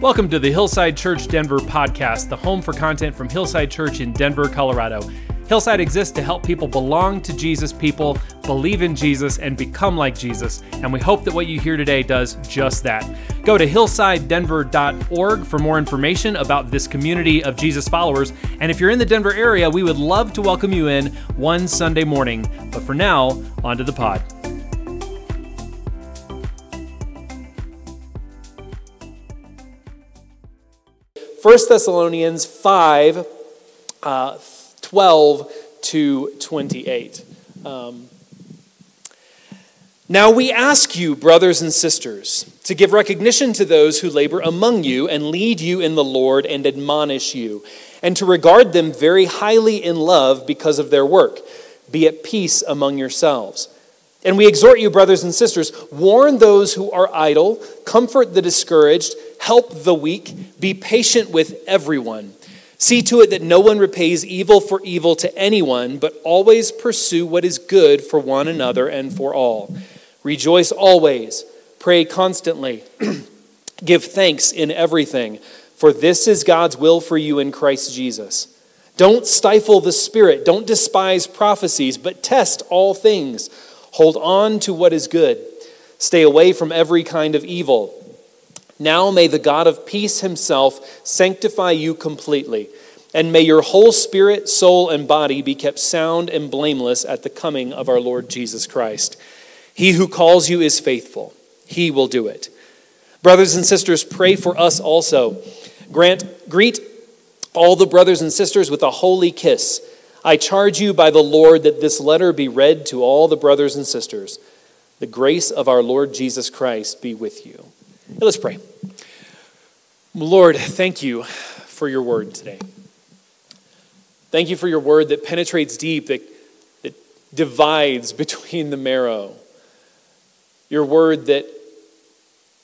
Welcome to the Hillside Church Denver podcast, the home for content from Hillside Church in Denver, Colorado. Hillside exists to help people belong to Jesus, people believe in Jesus, and become like Jesus. And we hope that what you hear today does just that. Go to hillsidedenver.org for more information about this community of Jesus followers. And if you're in the Denver area, we would love to welcome you in one Sunday morning. But for now, on to the pod. 1 Thessalonians 5 uh, 12 to 28. Um, now we ask you, brothers and sisters, to give recognition to those who labor among you and lead you in the Lord and admonish you, and to regard them very highly in love because of their work. Be at peace among yourselves. And we exhort you, brothers and sisters, warn those who are idle, comfort the discouraged, help the weak, be patient with everyone. See to it that no one repays evil for evil to anyone, but always pursue what is good for one another and for all. Rejoice always, pray constantly, give thanks in everything, for this is God's will for you in Christ Jesus. Don't stifle the Spirit, don't despise prophecies, but test all things Hold on to what is good. Stay away from every kind of evil. Now may the God of peace himself sanctify you completely, and may your whole spirit, soul, and body be kept sound and blameless at the coming of our Lord Jesus Christ. He who calls you is faithful, he will do it. Brothers and sisters, pray for us also. Grant, greet all the brothers and sisters with a holy kiss. I charge you by the Lord that this letter be read to all the brothers and sisters. The grace of our Lord Jesus Christ be with you. let's pray. Lord, thank you for your word today. Thank you for your word that penetrates deep, that, that divides between the marrow. Your word that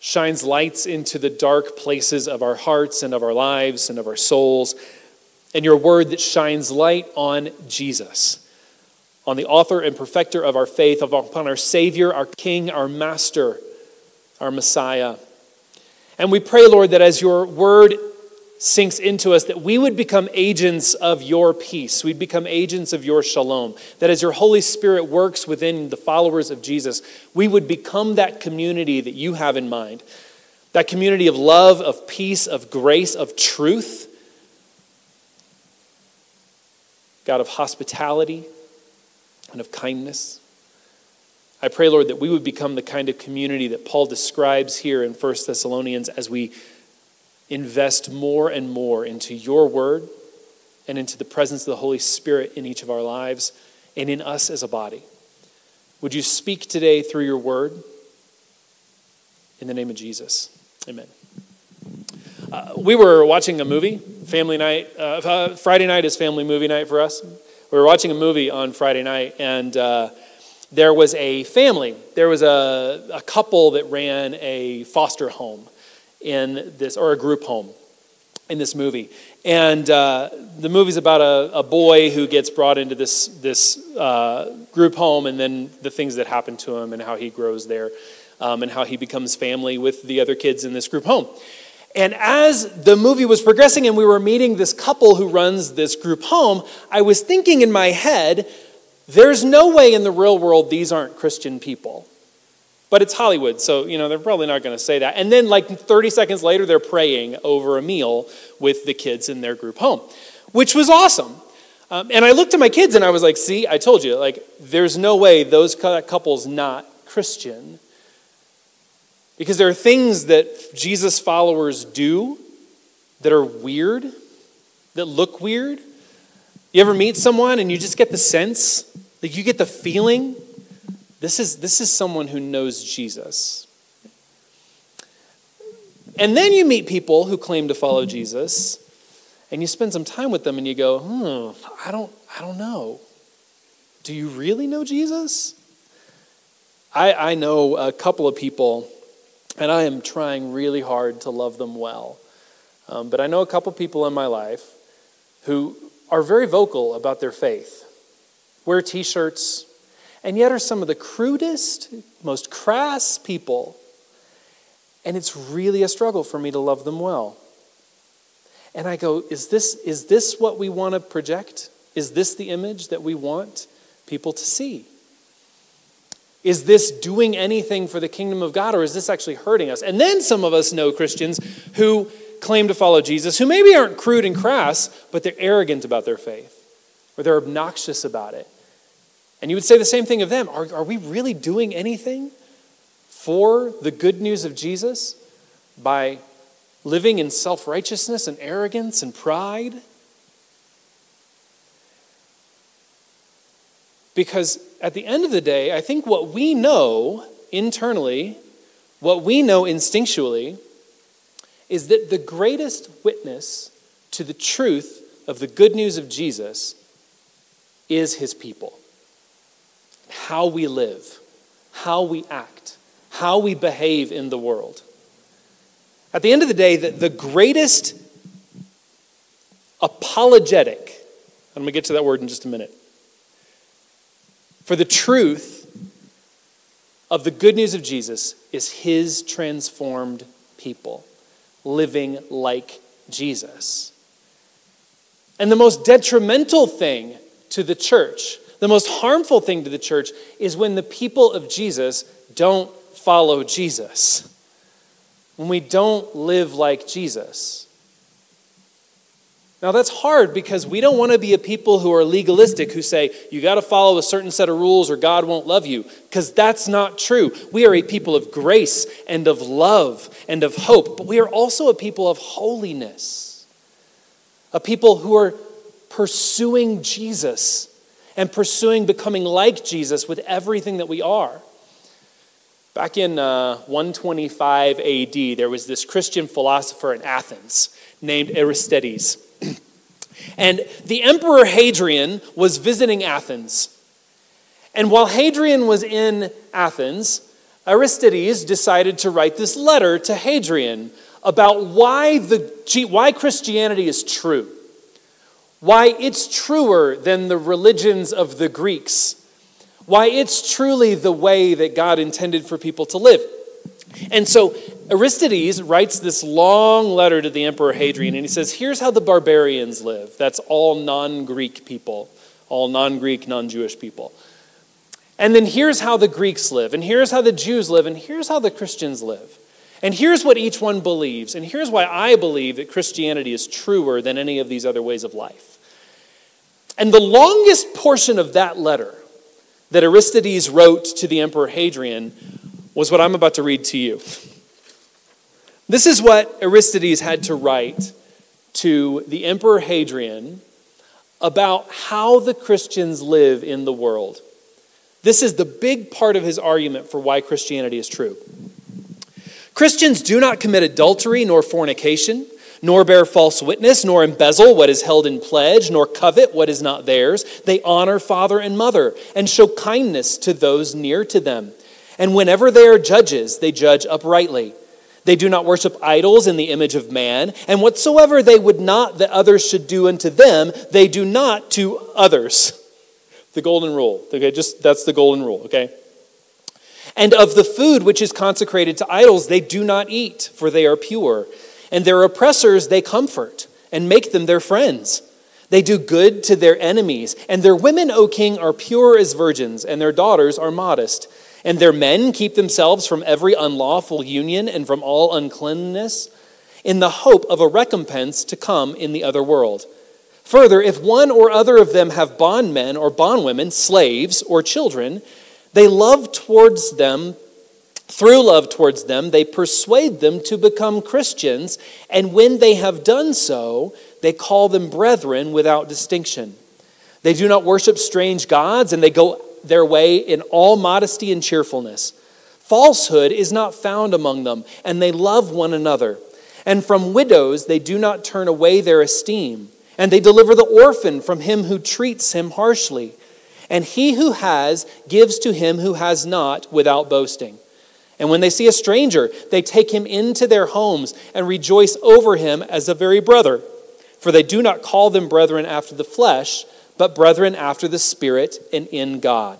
shines lights into the dark places of our hearts and of our lives and of our souls and your word that shines light on Jesus, on the author and perfecter of our faith, upon our Savior, our King, our Master, our Messiah. And we pray, Lord, that as your word sinks into us, that we would become agents of your peace. We'd become agents of your shalom. That as your Holy Spirit works within the followers of Jesus, we would become that community that you have in mind. That community of love, of peace, of grace, of truth God of hospitality and of kindness. I pray, Lord, that we would become the kind of community that Paul describes here in 1 Thessalonians as we invest more and more into your word and into the presence of the Holy Spirit in each of our lives and in us as a body. Would you speak today through your word? In the name of Jesus. Amen. Uh, we were watching a movie, family night. Uh, uh, Friday night is family movie night for us. We were watching a movie on Friday night, and uh, there was a family. There was a, a couple that ran a foster home in this, or a group home in this movie. And uh, the movie's about a, a, boy who gets brought into this, this uh, group home and then the things that happen to him and how he grows there um, and how he becomes family with the other kids in this group home. And as the movie was progressing and we were meeting this couple who runs this group home, I was thinking in my head, there's no way in the real world these aren't Christian people. But it's Hollywood, so you know they're probably not going to say that. And then like 30 seconds later they're praying over a meal with the kids in their group home, which was awesome. Um, and I looked at my kids and I was like, "See, I told you, like there's no way those couples not Christian." Because there are things that Jesus followers do that are weird, that look weird. You ever meet someone and you just get the sense, like you get the feeling, this is, this is someone who knows Jesus. And then you meet people who claim to follow Jesus, and you spend some time with them and you go, hmm, I don't, I don't know. Do you really know Jesus? I, I know a couple of people and I am trying really hard to love them well. Um, but I know a couple people in my life who are very vocal about their faith, wear t shirts, and yet are some of the crudest, most crass people. And it's really a struggle for me to love them well. And I go, is this, is this what we want to project? Is this the image that we want people to see? Is this doing anything for the kingdom of God, or is this actually hurting us? And then some of us know Christians who claim to follow Jesus, who maybe aren't crude and crass, but they're arrogant about their faith, or they're obnoxious about it. And you would say the same thing of them. Are, are we really doing anything for the good news of Jesus by living in self righteousness and arrogance and pride? Because at the end of the day, I think what we know internally, what we know instinctually, is that the greatest witness to the truth of the good news of Jesus is his people. How we live, how we act, how we behave in the world. At the end of the day, the, the greatest apologetic, I'm going to get to that word in just a minute, for the truth of the good news of Jesus is his transformed people living like Jesus. And the most detrimental thing to the church, the most harmful thing to the church, is when the people of Jesus don't follow Jesus, when we don't live like Jesus. Now, that's hard because we don't want to be a people who are legalistic, who say, you got to follow a certain set of rules or God won't love you, because that's not true. We are a people of grace and of love and of hope, but we are also a people of holiness, a people who are pursuing Jesus and pursuing becoming like Jesus with everything that we are. Back in uh, 125 AD, there was this Christian philosopher in Athens named Aristides. And the Emperor Hadrian was visiting Athens. And while Hadrian was in Athens, Aristides decided to write this letter to Hadrian about why, the, why Christianity is true, why it's truer than the religions of the Greeks, why it's truly the way that God intended for people to live. And so Aristides writes this long letter to the Emperor Hadrian, and he says, Here's how the barbarians live. That's all non Greek people, all non Greek, non Jewish people. And then here's how the Greeks live, and here's how the Jews live, and here's how the Christians live. And here's what each one believes, and here's why I believe that Christianity is truer than any of these other ways of life. And the longest portion of that letter that Aristides wrote to the Emperor Hadrian was what I'm about to read to you. This is what Aristides had to write to the Emperor Hadrian about how the Christians live in the world. This is the big part of his argument for why Christianity is true. Christians do not commit adultery nor fornication, nor bear false witness, nor embezzle what is held in pledge, nor covet what is not theirs. They honor father and mother and show kindness to those near to them. And whenever they are judges, they judge uprightly. They do not worship idols in the image of man, and whatsoever they would not that others should do unto them, they do not to others. The golden rule. Okay, just that's the golden rule, okay? And of the food which is consecrated to idols, they do not eat, for they are pure. And their oppressors they comfort and make them their friends. They do good to their enemies, and their women, O king, are pure as virgins, and their daughters are modest. And their men keep themselves from every unlawful union and from all uncleanness, in the hope of a recompense to come in the other world. Further, if one or other of them have bondmen or bondwomen, slaves or children, they love towards them, through love towards them, they persuade them to become Christians, and when they have done so, they call them brethren without distinction. They do not worship strange gods, and they go their way in all modesty and cheerfulness. Falsehood is not found among them, and they love one another. And from widows they do not turn away their esteem, and they deliver the orphan from him who treats him harshly. And he who has gives to him who has not without boasting. And when they see a stranger, they take him into their homes and rejoice over him as a very brother. For they do not call them brethren after the flesh but brethren after the Spirit and in God.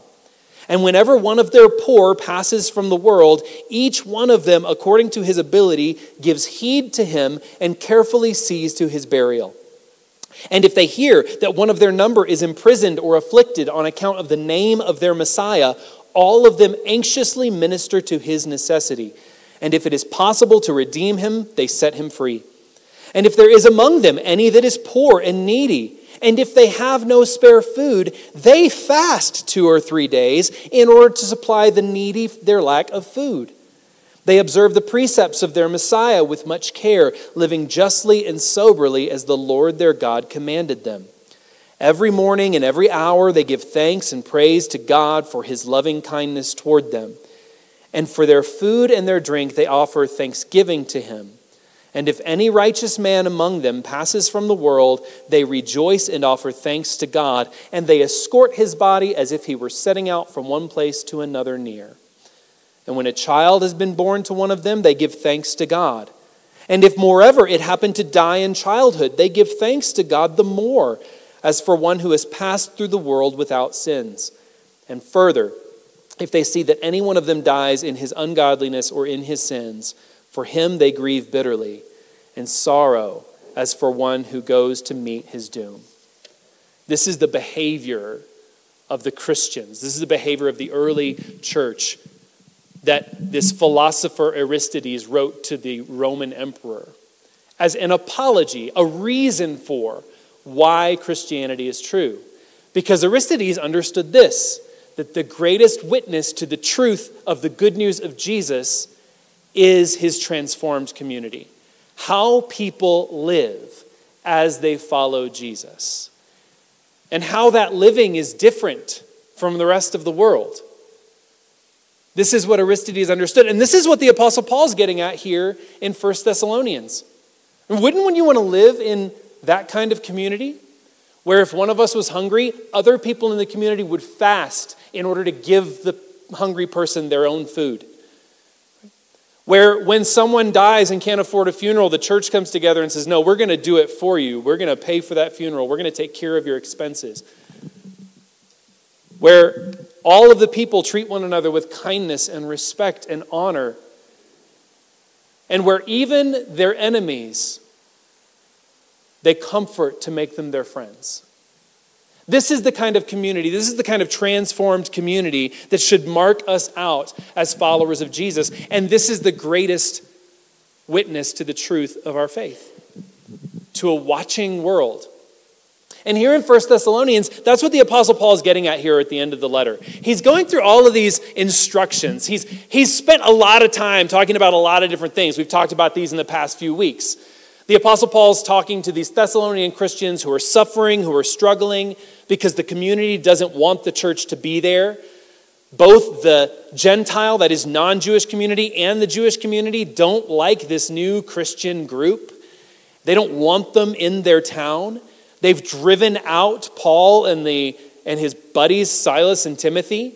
And whenever one of their poor passes from the world, each one of them, according to his ability, gives heed to him and carefully sees to his burial. And if they hear that one of their number is imprisoned or afflicted on account of the name of their Messiah, all of them anxiously minister to his necessity. And if it is possible to redeem him, they set him free. And if there is among them any that is poor and needy, and if they have no spare food, they fast two or three days in order to supply the needy their lack of food. They observe the precepts of their Messiah with much care, living justly and soberly as the Lord their God commanded them. Every morning and every hour they give thanks and praise to God for his loving kindness toward them. And for their food and their drink they offer thanksgiving to him. And if any righteous man among them passes from the world, they rejoice and offer thanks to God, and they escort his body as if he were setting out from one place to another near. And when a child has been born to one of them, they give thanks to God. And if moreover it happened to die in childhood, they give thanks to God the more, as for one who has passed through the world without sins. And further, if they see that any one of them dies in his ungodliness or in his sins, for him they grieve bitterly and sorrow as for one who goes to meet his doom. This is the behavior of the Christians. This is the behavior of the early church that this philosopher Aristides wrote to the Roman emperor as an apology, a reason for why Christianity is true. Because Aristides understood this that the greatest witness to the truth of the good news of Jesus is his transformed community. How people live as they follow Jesus. And how that living is different from the rest of the world. This is what Aristides understood. And this is what the Apostle Paul's getting at here in 1 Thessalonians. Wouldn't when you want to live in that kind of community? Where if one of us was hungry, other people in the community would fast in order to give the hungry person their own food. Where when someone dies and can't afford a funeral, the church comes together and says, No, we're going to do it for you. We're going to pay for that funeral. We're going to take care of your expenses. Where all of the people treat one another with kindness and respect and honor. And where even their enemies, they comfort to make them their friends. This is the kind of community, this is the kind of transformed community that should mark us out as followers of Jesus. And this is the greatest witness to the truth of our faith to a watching world. And here in 1 Thessalonians, that's what the Apostle Paul is getting at here at the end of the letter. He's going through all of these instructions. He's, he's spent a lot of time talking about a lot of different things. We've talked about these in the past few weeks. The Apostle Paul's talking to these Thessalonian Christians who are suffering, who are struggling, because the community doesn't want the church to be there. Both the Gentile, that is non Jewish community, and the Jewish community don't like this new Christian group. They don't want them in their town. They've driven out Paul and, the, and his buddies, Silas and Timothy.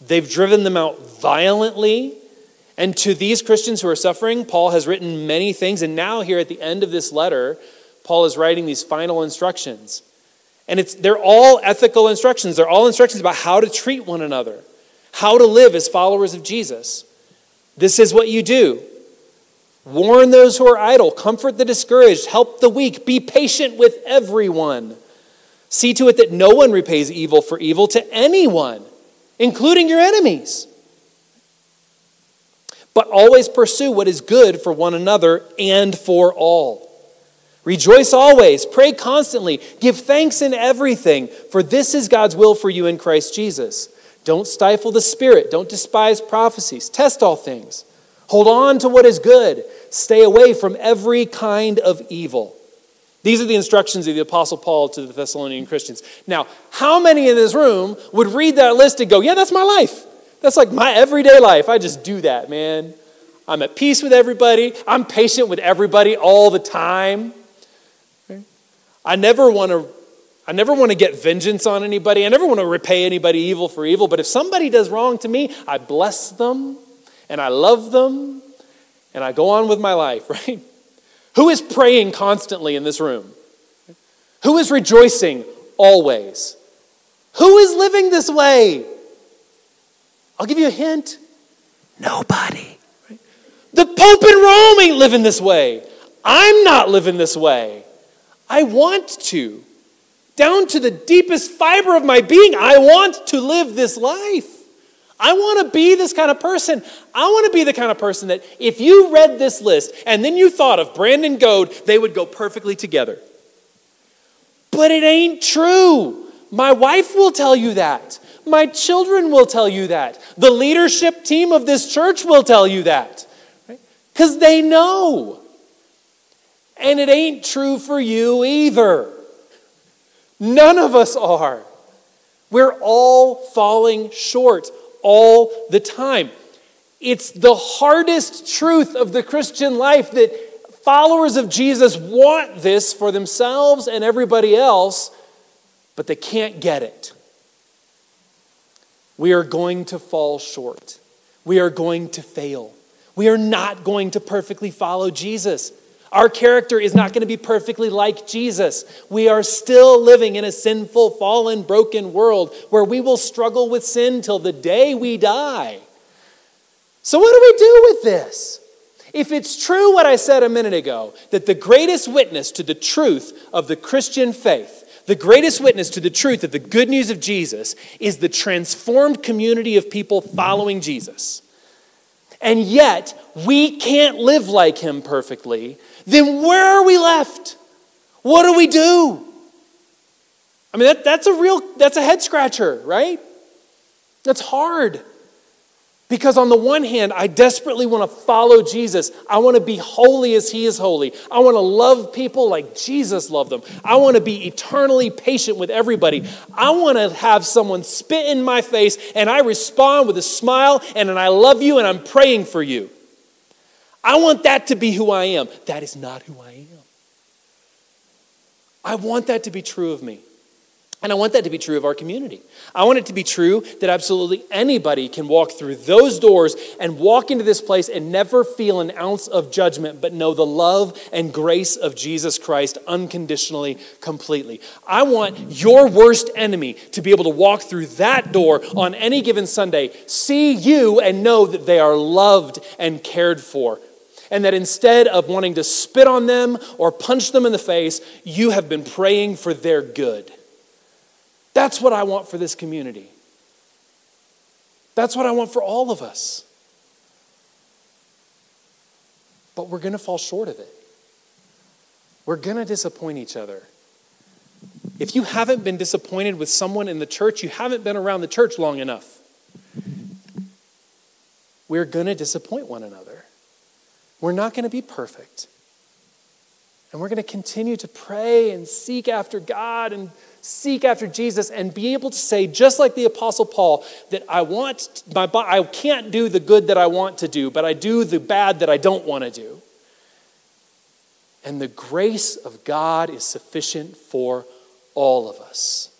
They've driven them out violently. And to these Christians who are suffering, Paul has written many things. And now, here at the end of this letter, Paul is writing these final instructions. And it's, they're all ethical instructions. They're all instructions about how to treat one another, how to live as followers of Jesus. This is what you do. Warn those who are idle, comfort the discouraged, help the weak, be patient with everyone. See to it that no one repays evil for evil to anyone, including your enemies. But always pursue what is good for one another and for all. Rejoice always, pray constantly, give thanks in everything, for this is God's will for you in Christ Jesus. Don't stifle the Spirit, don't despise prophecies, test all things. Hold on to what is good. Stay away from every kind of evil. These are the instructions of the Apostle Paul to the Thessalonian Christians. Now, how many in this room would read that list and go, Yeah, that's my life? That's like my everyday life. I just do that, man. I'm at peace with everybody. I'm patient with everybody all the time. I never want to I never want to get vengeance on anybody. I never want to repay anybody evil for evil, but if somebody does wrong to me, I bless them and I love them and I go on with my life, right? Who is praying constantly in this room? Who is rejoicing always? Who is living this way? I'll give you a hint. Nobody. The Pope in Rome ain't living this way. I'm not living this way. I want to. Down to the deepest fiber of my being, I want to live this life. I want to be this kind of person. I want to be the kind of person that if you read this list and then you thought of Brandon Goad, they would go perfectly together. But it ain't true. My wife will tell you that. My children will tell you that. The leadership team of this church will tell you that. Because right? they know. And it ain't true for you either. None of us are. We're all falling short all the time. It's the hardest truth of the Christian life that followers of Jesus want this for themselves and everybody else, but they can't get it. We are going to fall short. We are going to fail. We are not going to perfectly follow Jesus. Our character is not going to be perfectly like Jesus. We are still living in a sinful, fallen, broken world where we will struggle with sin till the day we die. So, what do we do with this? If it's true what I said a minute ago, that the greatest witness to the truth of the Christian faith, the greatest witness to the truth of the good news of Jesus, is the transformed community of people following Jesus, and yet we can't live like him perfectly, then where are we left? What do we do? I mean, that, that's a real, that's a head scratcher, right? That's hard. Because on the one hand, I desperately want to follow Jesus. I want to be holy as he is holy. I want to love people like Jesus loved them. I want to be eternally patient with everybody. I want to have someone spit in my face and I respond with a smile and an I love you and I'm praying for you. I want that to be who I am. That is not who I am. I want that to be true of me. And I want that to be true of our community. I want it to be true that absolutely anybody can walk through those doors and walk into this place and never feel an ounce of judgment, but know the love and grace of Jesus Christ unconditionally, completely. I want your worst enemy to be able to walk through that door on any given Sunday, see you, and know that they are loved and cared for and that instead of wanting to spit on them or punch them in the face, you have been praying for their good. That's what I want for this community. That's what I want for all of us. But we're going to fall short of it. We're going to disappoint each other. If you haven't been disappointed with someone in the church, you haven't been around the church long enough. We're going to disappoint one another. We're not going to be perfect. And we're going to continue to pray and seek after God and seek after Jesus and be able to say, just like the Apostle Paul, that I want, my, I can't do the good that I want to do, but I do the bad that I don't want to do. And the grace of God is sufficient for all of us.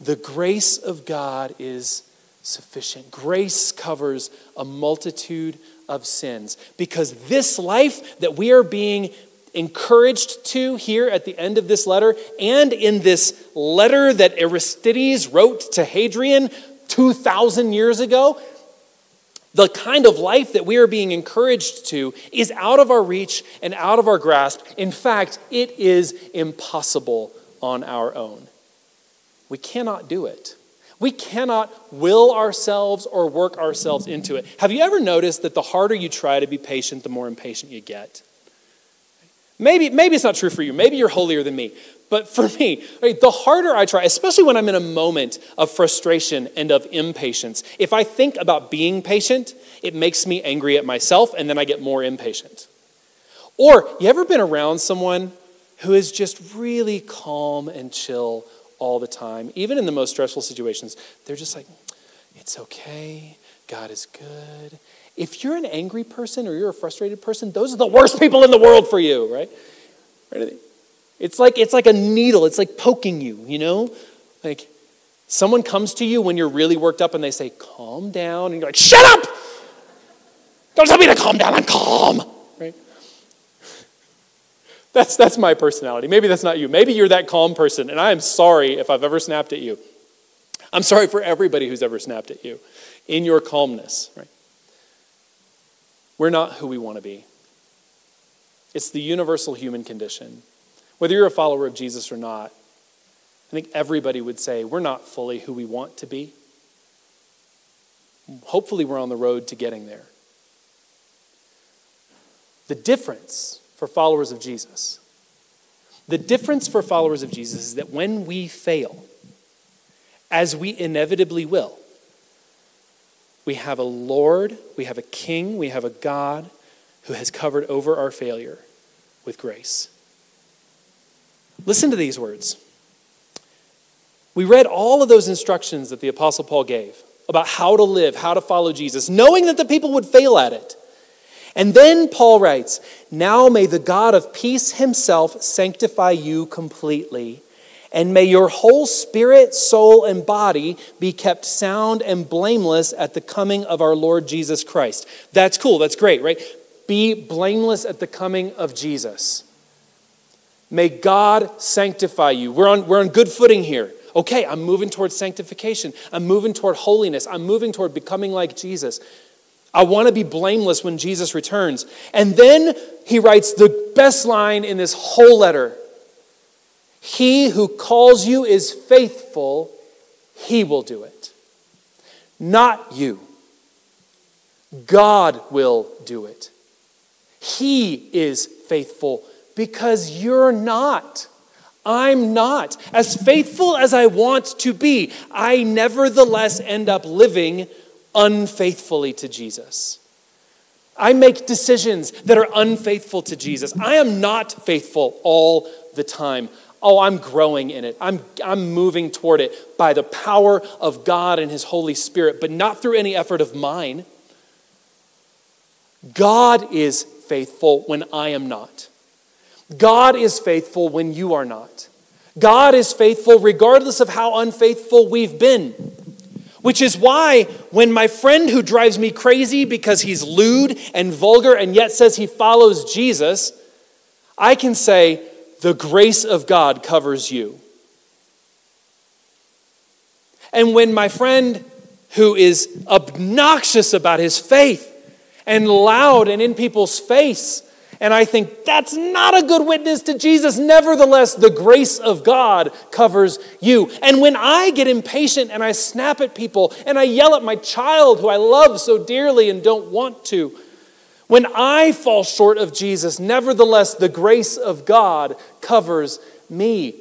The grace of God is sufficient. Grace covers a multitude of sins. Because this life that we are being encouraged to here at the end of this letter and in this letter that Aristides wrote to Hadrian 2,000 years ago, the kind of life that we are being encouraged to is out of our reach and out of our grasp. In fact, it is impossible on our own. We cannot do it. We cannot will ourselves or work ourselves into it. Have you ever noticed that the harder you try to be patient, the more impatient you get? Maybe, maybe it's not true for you. Maybe you're holier than me. But for me, right, the harder I try, especially when I'm in a moment of frustration and of impatience, if I think about being patient, it makes me angry at myself and then I get more impatient. Or, you ever been around someone who is just really calm and chill all the time, even in the most stressful situations. They're just like, it's okay. God is good. If you're an angry person or you're a frustrated person, those are the worst people in the world for you, right? It's like it's like a needle. It's like poking you, you know? Like someone comes to you when you're really worked up and they say, "Calm down." And you're like, "Shut up! Don't tell me to calm down. I'm calm." That's, that's my personality. Maybe that's not you. Maybe you're that calm person, and I am sorry if I've ever snapped at you. I'm sorry for everybody who's ever snapped at you. in your calmness, right? We're not who we want to be. It's the universal human condition. Whether you're a follower of Jesus or not, I think everybody would say we're not fully who we want to be. Hopefully, we're on the road to getting there. The difference for followers of Jesus, the difference for followers of Jesus is that when we fail, as we inevitably will, we have a Lord, we have a King, we have a God who has covered over our failure with grace. Listen to these words. We read all of those instructions that the Apostle Paul gave about how to live, how to follow Jesus, knowing that the people would fail at it. And then Paul writes, Now may the God of peace himself sanctify you completely, and may your whole spirit, soul, and body be kept sound and blameless at the coming of our Lord Jesus Christ. That's cool, that's great, right? Be blameless at the coming of Jesus. May God sanctify you. We're on, we're on good footing here. Okay, I'm moving towards sanctification. I'm moving toward holiness. I'm moving toward becoming like Jesus. I want to be blameless when Jesus returns. And then he writes the best line in this whole letter He who calls you is faithful, he will do it. Not you. God will do it. He is faithful because you're not. I'm not. As faithful as I want to be, I nevertheless end up living unfaithfully to Jesus. I make decisions that are unfaithful to Jesus. I am not faithful all the time. Oh, I'm growing in it. I'm, I'm moving toward it by the power of God and His Holy Spirit, but not through any effort of mine. God is faithful when I am not. God is faithful when you are not. God is faithful regardless of how unfaithful we've been. Which is why, when my friend who drives me crazy because he's lewd and vulgar and yet says he follows Jesus, I can say, The grace of God covers you. And when my friend who is obnoxious about his faith and loud and in people's face and I think that's not a good witness to Jesus. Nevertheless, the grace of God covers you. And when I get impatient and I snap at people and I yell at my child who I love so dearly and don't want to, when I fall short of Jesus, nevertheless, the grace of God covers me.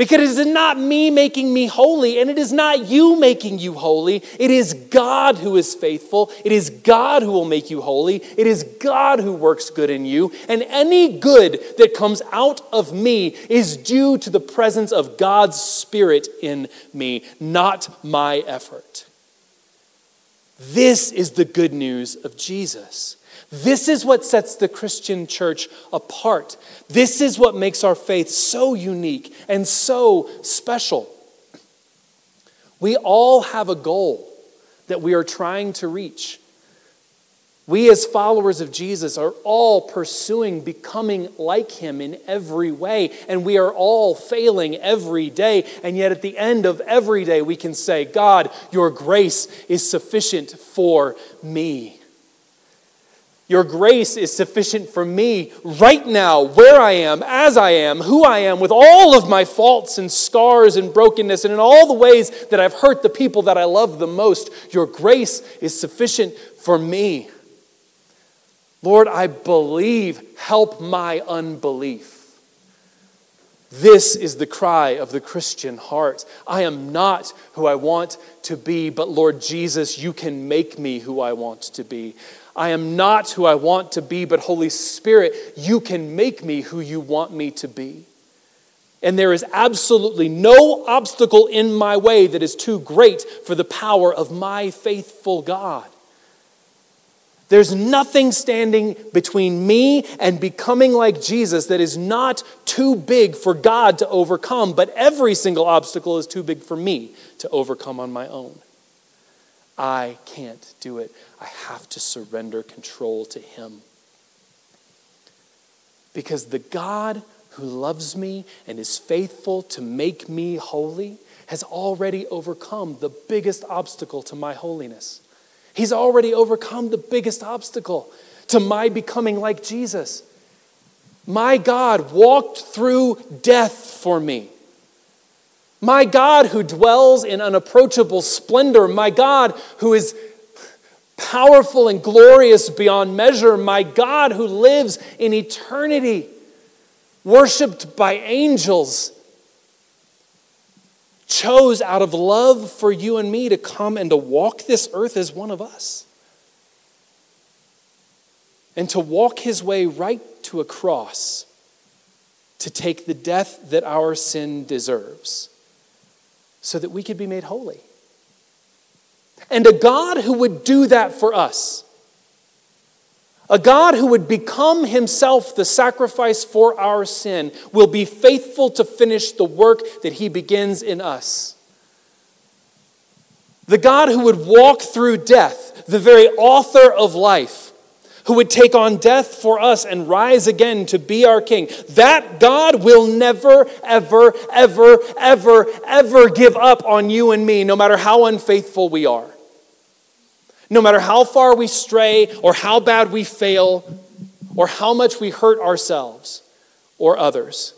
Because it is not me making me holy, and it is not you making you holy. It is God who is faithful. It is God who will make you holy. It is God who works good in you. And any good that comes out of me is due to the presence of God's Spirit in me, not my effort. This is the good news of Jesus. This is what sets the Christian church apart. This is what makes our faith so unique and so special. We all have a goal that we are trying to reach. We, as followers of Jesus, are all pursuing becoming like him in every way, and we are all failing every day. And yet, at the end of every day, we can say, God, your grace is sufficient for me. Your grace is sufficient for me right now, where I am, as I am, who I am, with all of my faults and scars and brokenness, and in all the ways that I've hurt the people that I love the most. Your grace is sufficient for me. Lord, I believe. Help my unbelief. This is the cry of the Christian heart. I am not who I want to be, but Lord Jesus, you can make me who I want to be. I am not who I want to be, but Holy Spirit, you can make me who you want me to be. And there is absolutely no obstacle in my way that is too great for the power of my faithful God. There's nothing standing between me and becoming like Jesus that is not too big for God to overcome, but every single obstacle is too big for me to overcome on my own. I can't do it. I have to surrender control to Him. Because the God who loves me and is faithful to make me holy has already overcome the biggest obstacle to my holiness. He's already overcome the biggest obstacle to my becoming like Jesus. My God walked through death for me. My God who dwells in unapproachable splendor. My God who is powerful and glorious beyond measure. My God who lives in eternity, worshiped by angels chose out of love for you and me to come and to walk this earth as one of us. And to walk his way right to a cross to take the death that our sin deserves so that we could be made holy. And a God who would do that for us a God who would become himself the sacrifice for our sin will be faithful to finish the work that he begins in us. The God who would walk through death, the very author of life, who would take on death for us and rise again to be our king, that God will never, ever, ever, ever, ever give up on you and me, no matter how unfaithful we are no matter how far we stray or how bad we fail or how much we hurt ourselves or others,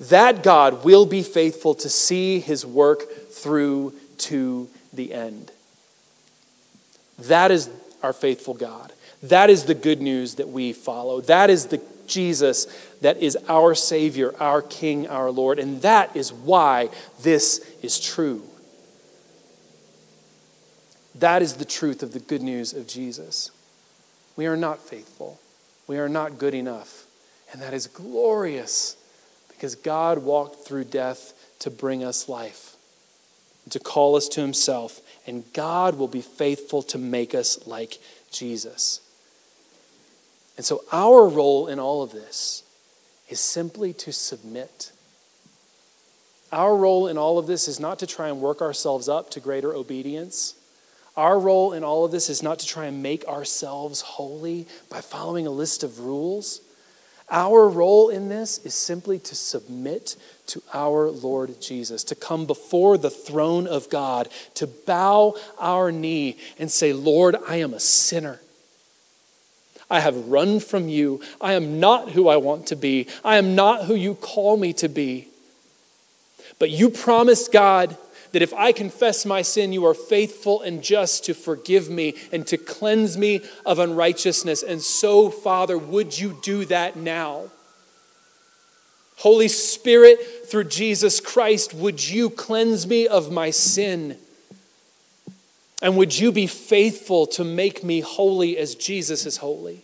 that God will be faithful to see his work through to the end. That is our faithful God. That is the good news that we follow. That is the Jesus that is our Savior, our King, our Lord. And that is why this is true. That is the truth of the good news of Jesus. We are not faithful, we are not good enough. And that is glorious because God walked through death to bring us life, to call us to Himself. And God will be faithful to make us like Jesus. And so, our role in all of this is simply to submit. Our role in all of this is not to try and work ourselves up to greater obedience. Our role in all of this is not to try and make ourselves holy by following a list of rules. Our role in this is simply to submit to our Lord Jesus, to come before the throne of God, to bow our knee and say, Lord, I am a sinner. I have run from you. I am not who I want to be. I am not who you call me to be. But you promised, God, that if I confess my sin, you are faithful and just to forgive me and to cleanse me of unrighteousness. And so, Father, would you do that now? Holy Spirit, through Jesus Christ, would you cleanse me of my sin? And would you be faithful to make me holy as Jesus is holy?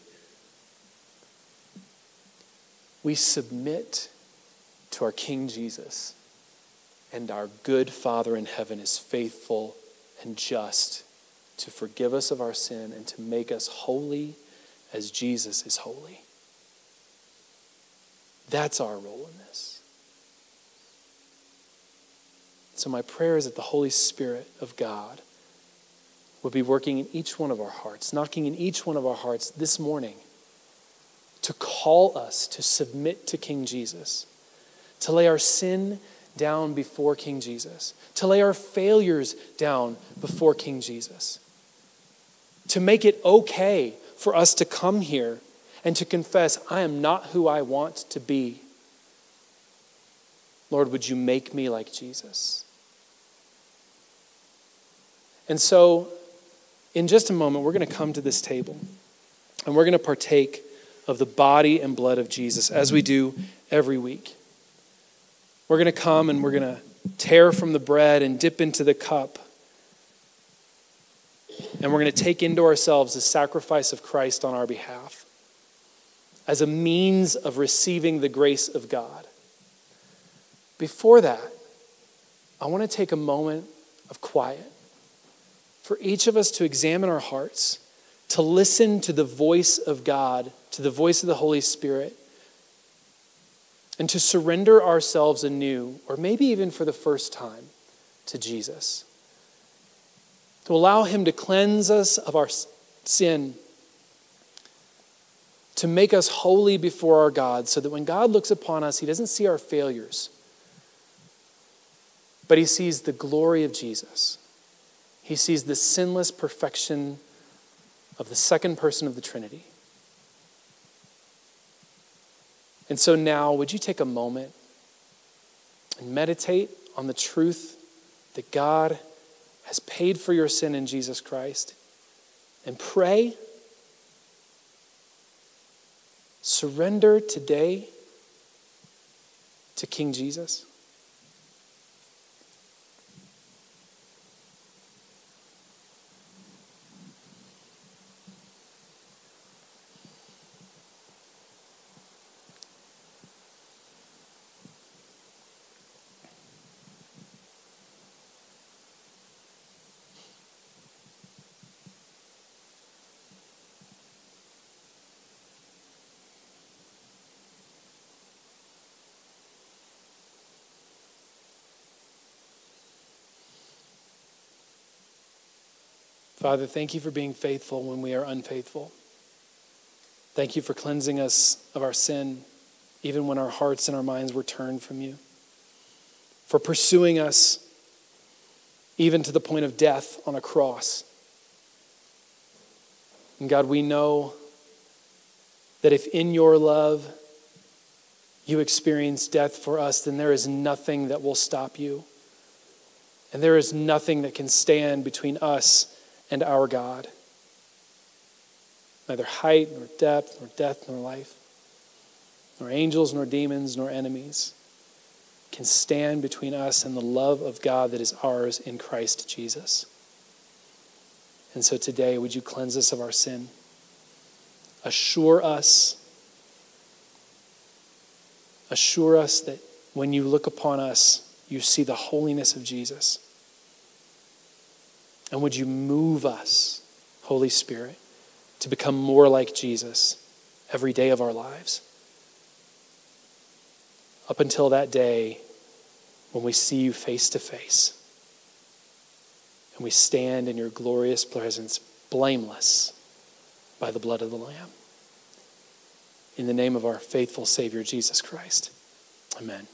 We submit to our King Jesus and our good Father in heaven is faithful and just to forgive us of our sin and to make us holy as Jesus is holy. That's our role in this. So, my prayer is that the Holy Spirit of God would be working in each one of our hearts, knocking in each one of our hearts this morning to call us to submit to King Jesus, to lay our sin down before King Jesus, to lay our failures down before King Jesus, to make it okay for us to come here and to confess, I am not who I want to be. Lord, would you make me like Jesus? And so, in just a moment, we're going to come to this table and we're going to partake of the body and blood of Jesus as we do every week. We're going to come and we're going to tear from the bread and dip into the cup. And we're going to take into ourselves the sacrifice of Christ on our behalf as a means of receiving the grace of God. Before that, I want to take a moment of quiet for each of us to examine our hearts, to listen to the voice of God, to the voice of the Holy Spirit, and to surrender ourselves anew, or maybe even for the first time, to Jesus. To allow Him to cleanse us of our sin, to make us holy before our God so that when God looks upon us, he doesn't see our failures, but he sees the glory of Jesus. He sees the sinless perfection of the second person of the Trinity. And so now, would you take a moment and meditate on the truth that God has paid for your sin in Jesus Christ and pray? Surrender today to King Jesus. Father, thank you for being faithful when we are unfaithful. Thank you for cleansing us of our sin, even when our hearts and our minds were turned from you. For pursuing us, even to the point of death on a cross. And God, we know that if in your love you experience death for us, then there is nothing that will stop you. And there is nothing that can stand between us and our God. Neither height, nor depth, nor death, nor life, nor angels, nor demons, nor enemies can stand between us and the love of God that is ours in Christ Jesus. And so today, would you cleanse us of our sin? Assure us, assure us that when you look upon us, you see the holiness of Jesus. And would you move us, Holy Spirit, to become more like Jesus every day of our lives? Up until that day when we see you face to face and we stand in your glorious presence, blameless by the blood of the Lamb. In the name of our faithful Savior, Jesus Christ. Amen.